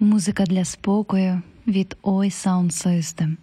Музика для спокою від Oi Sound System.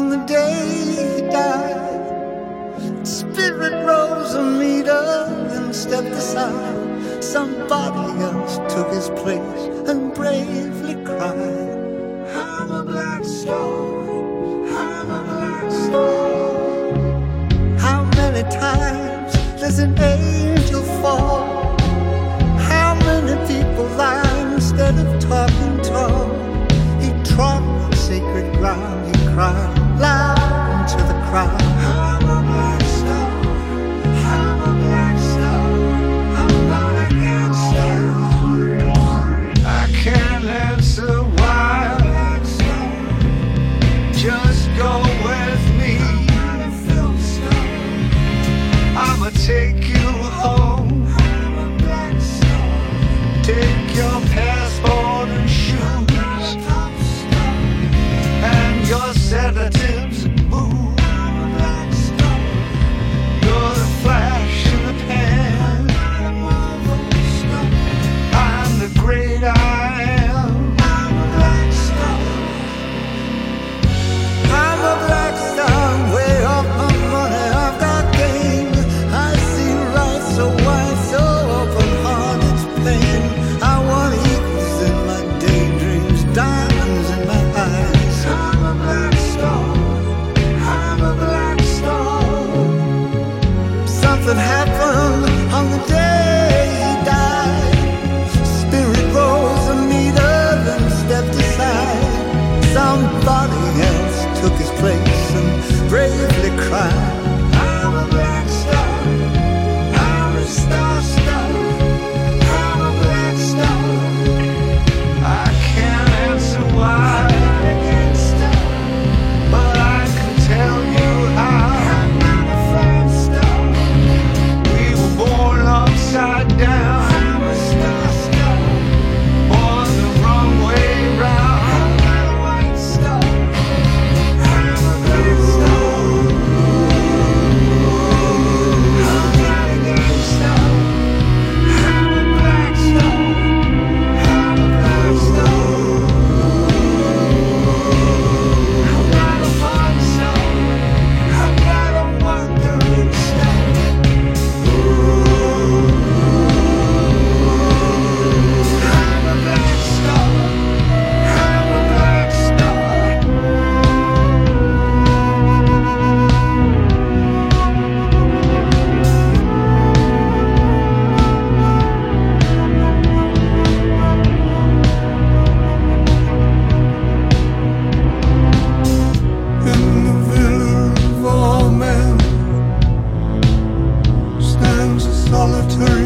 on the day he died. Spirit rose a meter and stepped aside. Somebody else took his place and bravely cried. I'm a black star. I'm a black star. How many times does an angel fall? How many people lie instead of talking tall? He trod on sacred ground. He cried loud into the crowd. solitary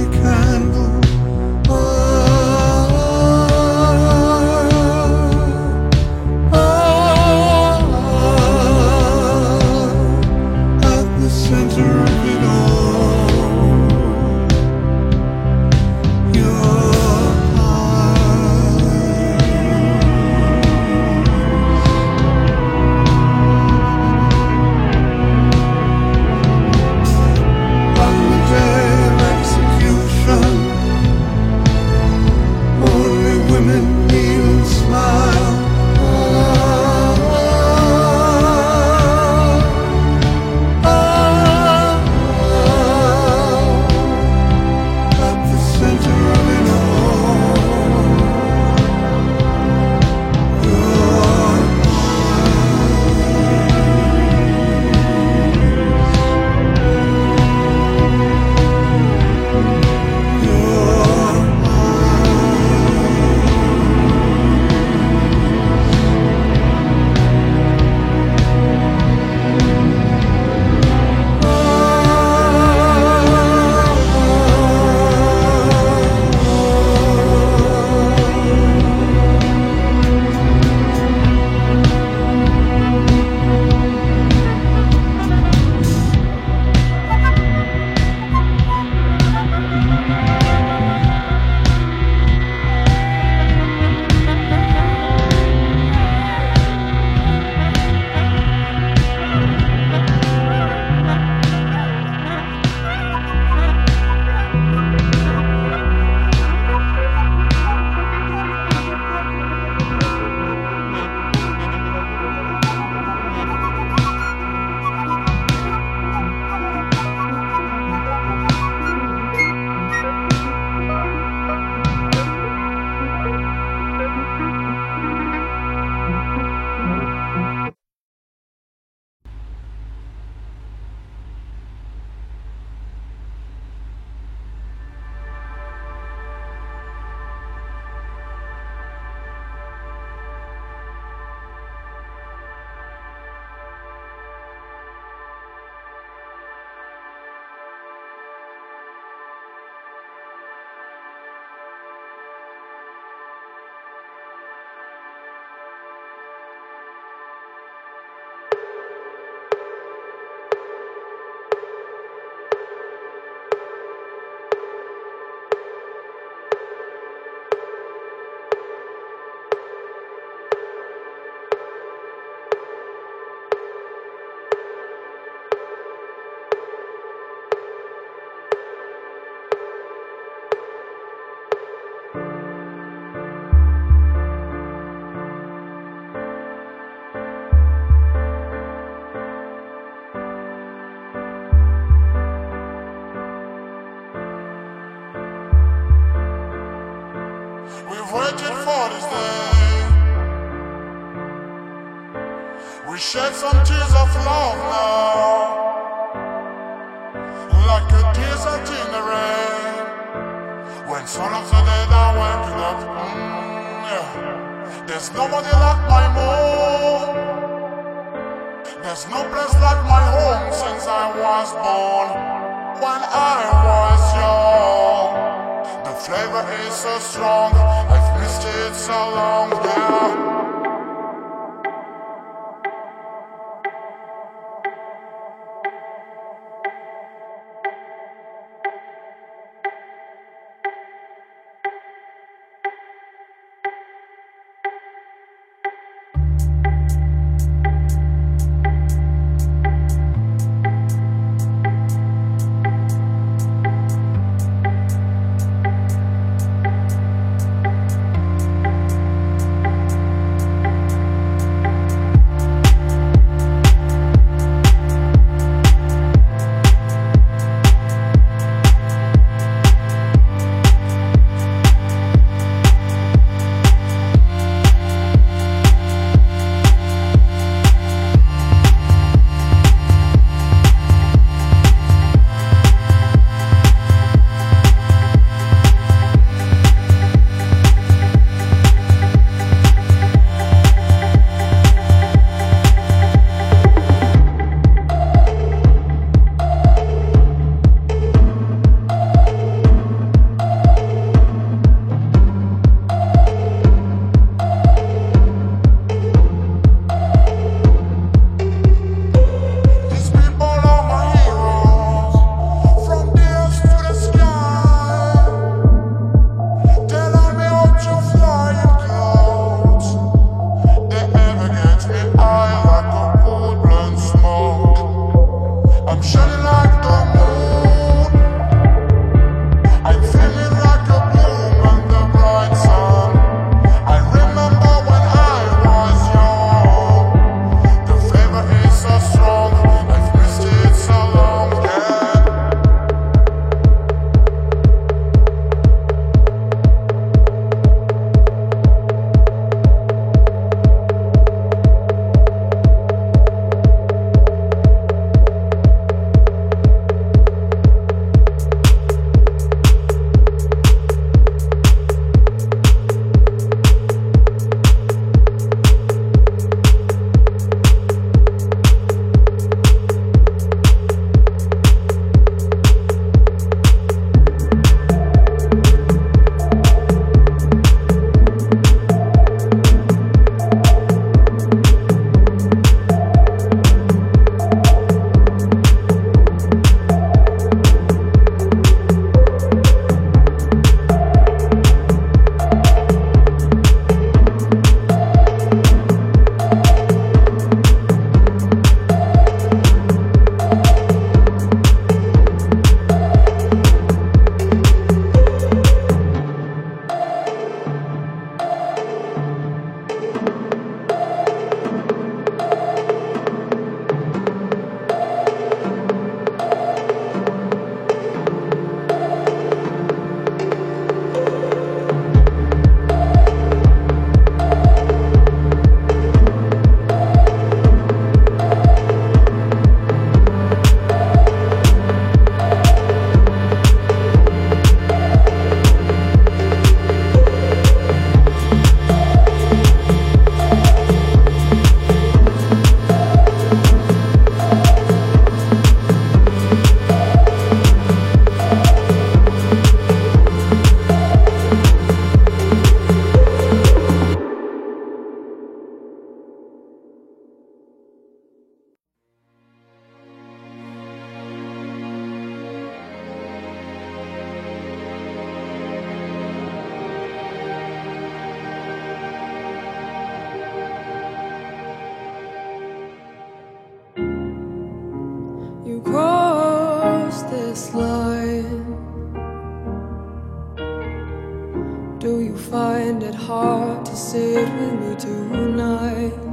hard to sit with me tonight?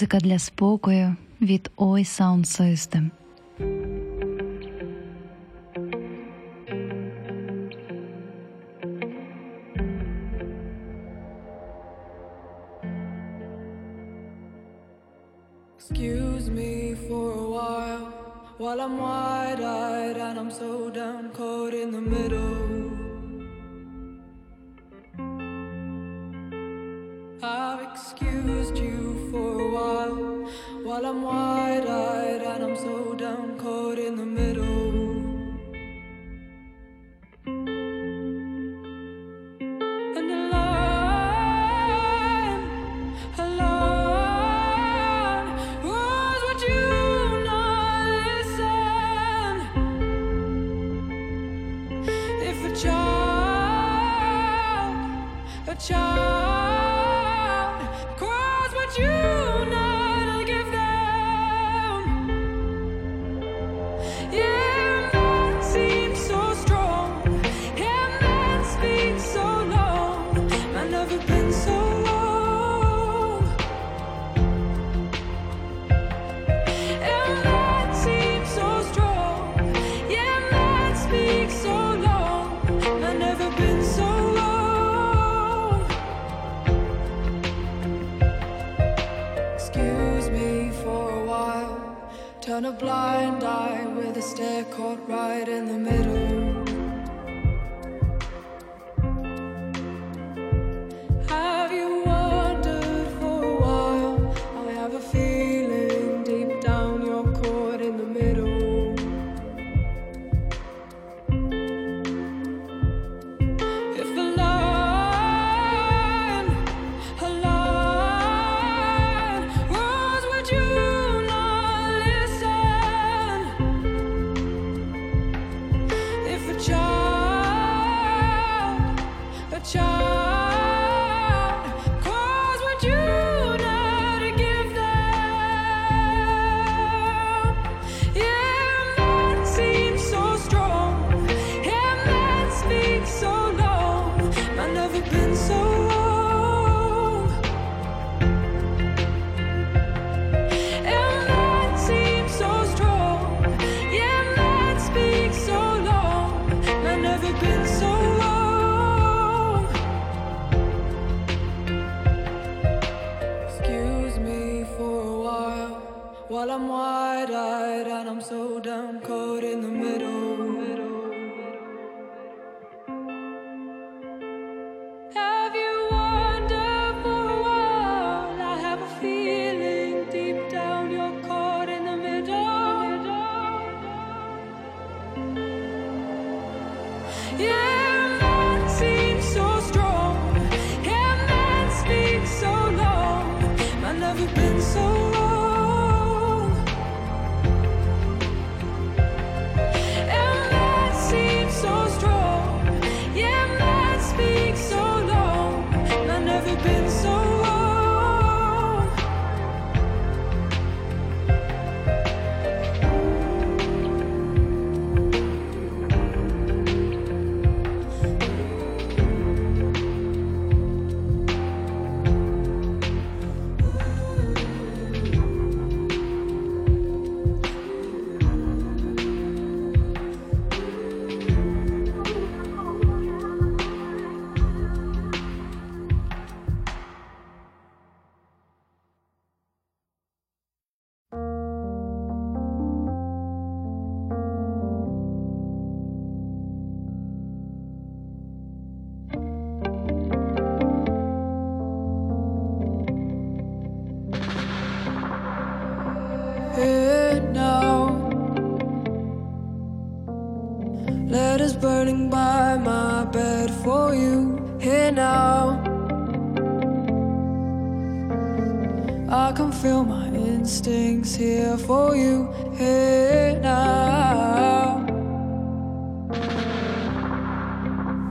Музика для спокою від Oi Sound System. Excuse me for a while while I'm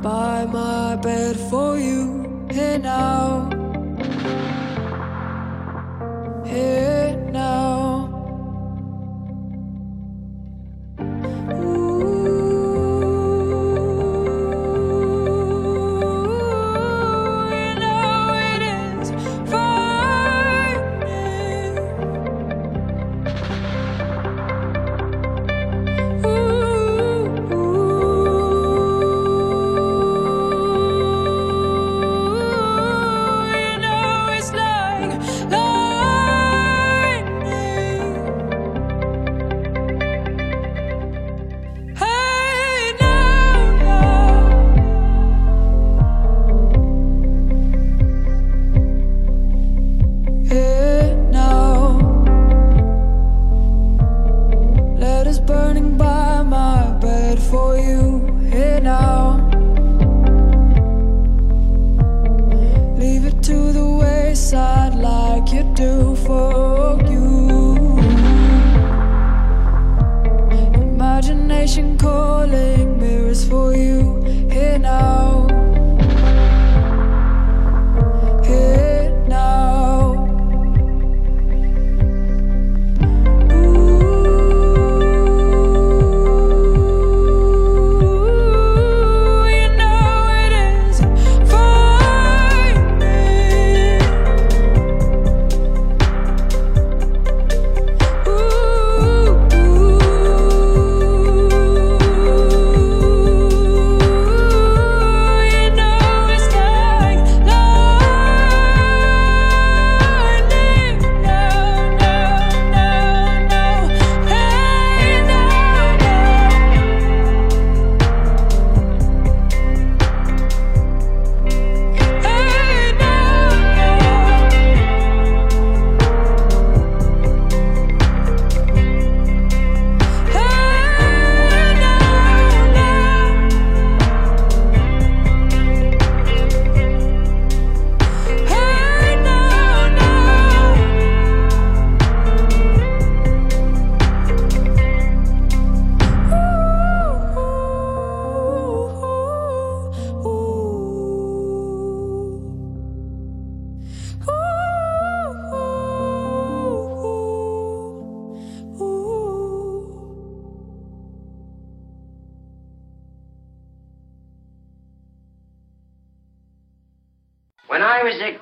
By my bed for you here now.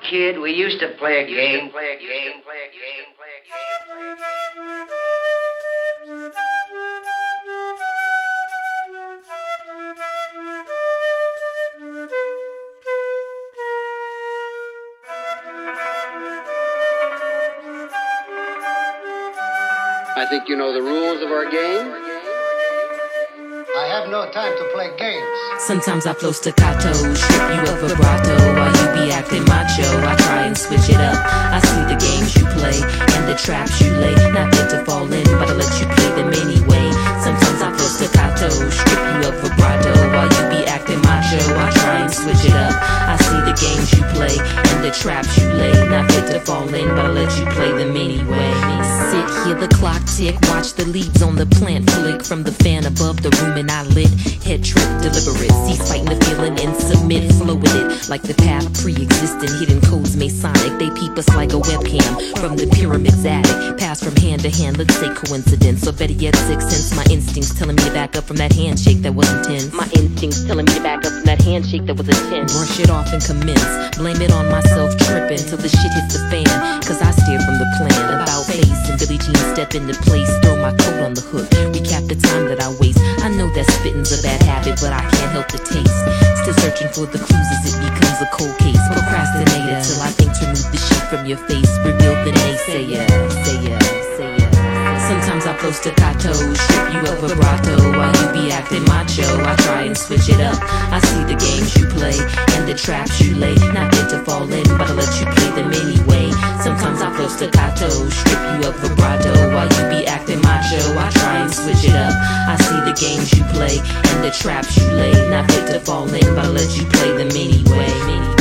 Kid, we used to play a game. Play a game. Play a game. Play a game. Play a game. I think you know the rules of our game. Have no time to play games. Sometimes I flow staccato, strip you of vibrato while you be acting macho. I try and switch it up. I see the games you play and the traps you lay. Not meant to fall in, but I let you play them anyway. Sometimes I flow staccato, strip you of vibrato while you be acting macho. I and switch it up. I see the games you play and the traps you lay. Not fit to fall in, but I'll let you play them anyway. Sit here, the clock tick, watch the leaves on the plant flick from the fan above the room and I lit. Head trip, deliberate, cease fighting the feeling and submit, flow with it like the path pre-existing. Hidden codes Masonic, they peep us like a webcam from the pyramid's attic. Pass from hand to hand, let's say coincidence, or better yet, sixth sense. My instincts telling me to back up from that handshake that wasn't. My instincts telling me to back up from that handshake that was intense. Brush it off and commence. Blame it on myself tripping till the shit hits the fan. Cause I steer from the plan. About face and Billie Jean step into place. Throw my coat on the hook. Recap the time that I waste. I know that spitting's a bad habit, but I can't help the taste. Still searching for the clues as it becomes a cold case. Procrastinator till I think to remove the shit from your face. Reveal the naysayer. Sayer, sayer. Sometimes I flow staccato, strip you of vibrato while you be acting macho. I try and switch it up. I see the games you play and the traps you lay. Not meant to fall in, but I let you play them anyway. Sometimes I flow staccato, strip you of vibrato while you be acting macho. I try and switch it up. I see the games you play and the traps you lay. Not fit to fall in, but I let you play them anyway.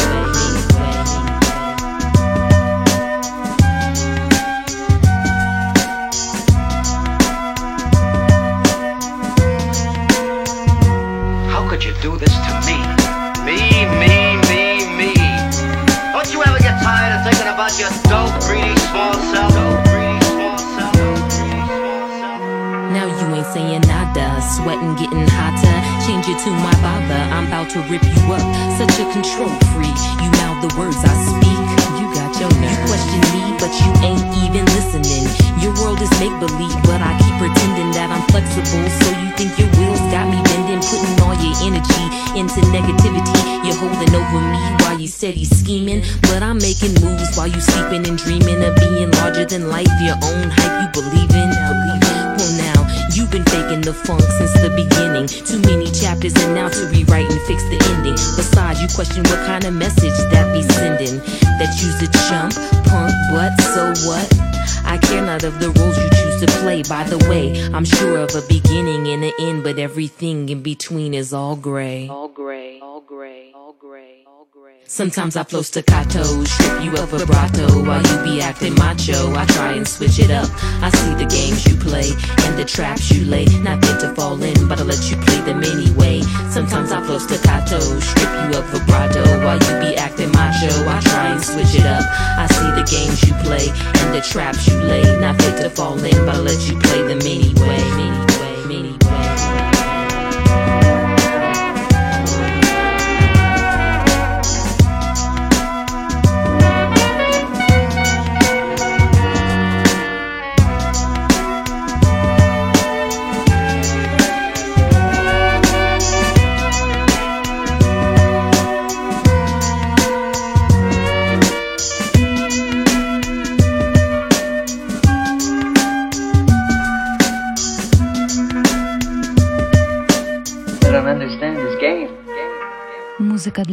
Sweating, getting hotter. Change it to my bother, I'm about to rip you up. Such a control freak, you mouth the words I speak. You got your nerve. You question me, but you ain't even listening. Your world is make believe, but I keep pretending that I'm flexible. So you think your wheels got me bending, putting all your energy into negativity. You're holding over me while you steady scheming, but I'm making moves while you sleeping and dreaming of being larger than life. Your own hype you believe in. Now, you've been faking the funk since the beginning. Too many chapters and now to rewrite and fix the ending. Besides, you question what kind of message that be sending. That you's a chump, punk, but so what? I care not of the roles you choose to play. By the way, I'm sure of a beginning and an end, but everything in between is all gray. All gray, all gray, all gray, all gray. Sometimes I flow staccato, strip you of vibrato while you be acting macho. I try and switch it up. I see the games you play and the traps you lay. Not meant to fall in, but I let you play them anyway. Sometimes I flow staccato, strip you of vibrato while you be acting macho. I try and switch it up. I see the games you play and the traps you lay. Not fit to fall in, I let you play them anyway.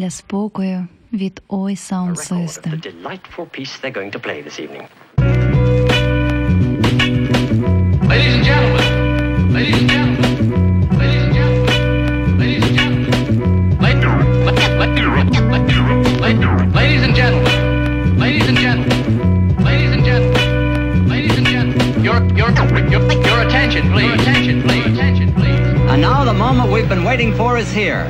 для спокою від Oi Sound record of the System. delightful piece they're going to play this evening. Ladies and gentlemen, ladies and gentlemen, ladies and gentlemen, ladies and gentlemen, ladies ladies and gentlemen, ladies and gentlemen, ladies and gentlemen, ladies and gentlemen, your your your your attention, please. Your attention, please. Attention, please. And now the moment we've been waiting for is here.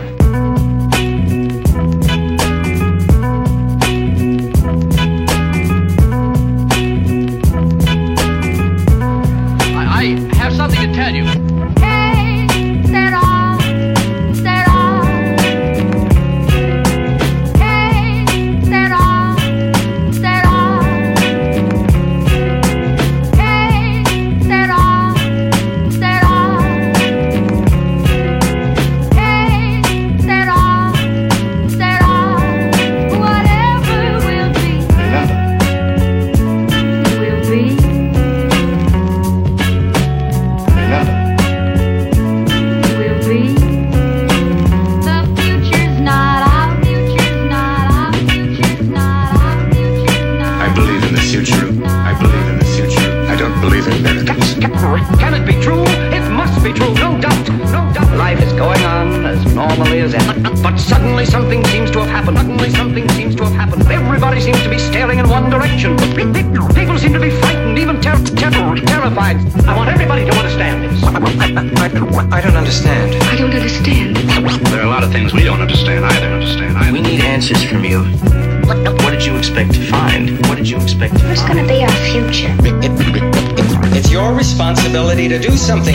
Something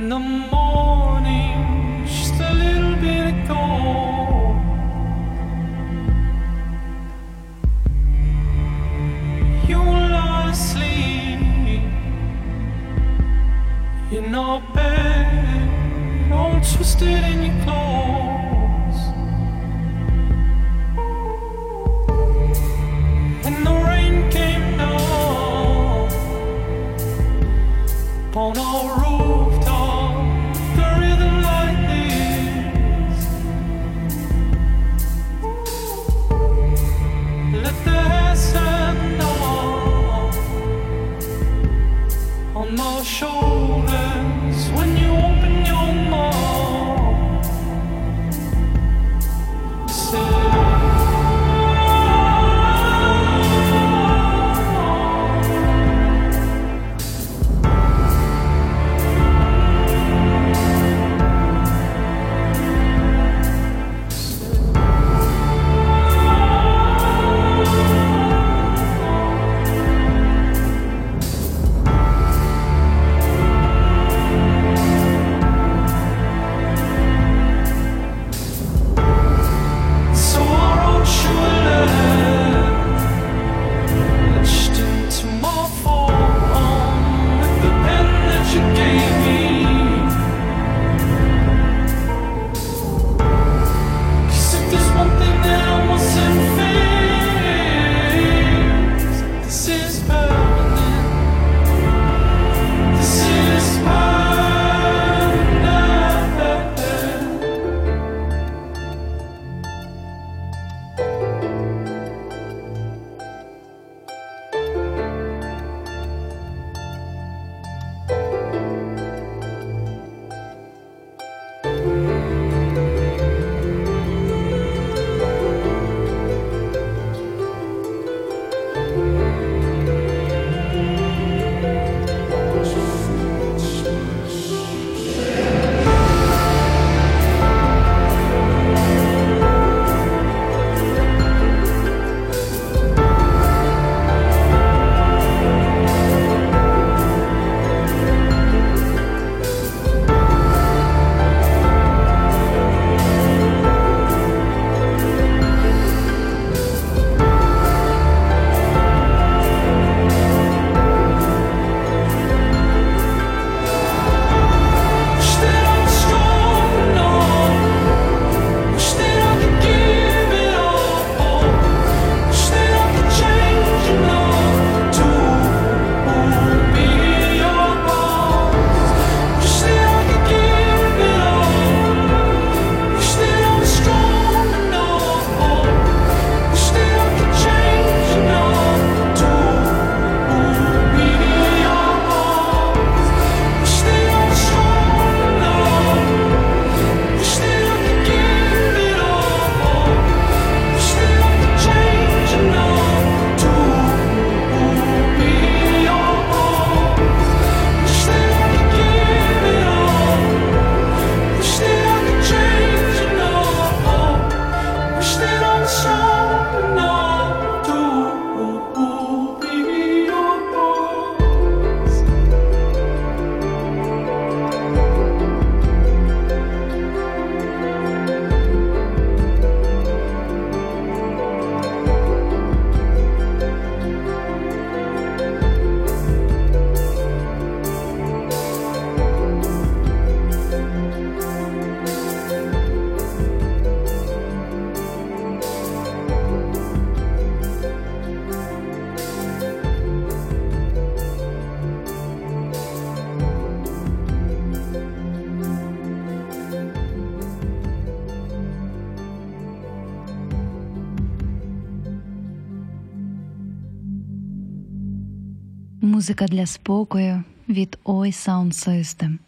in the morning. show. Музика для спокою від Ой Sound System.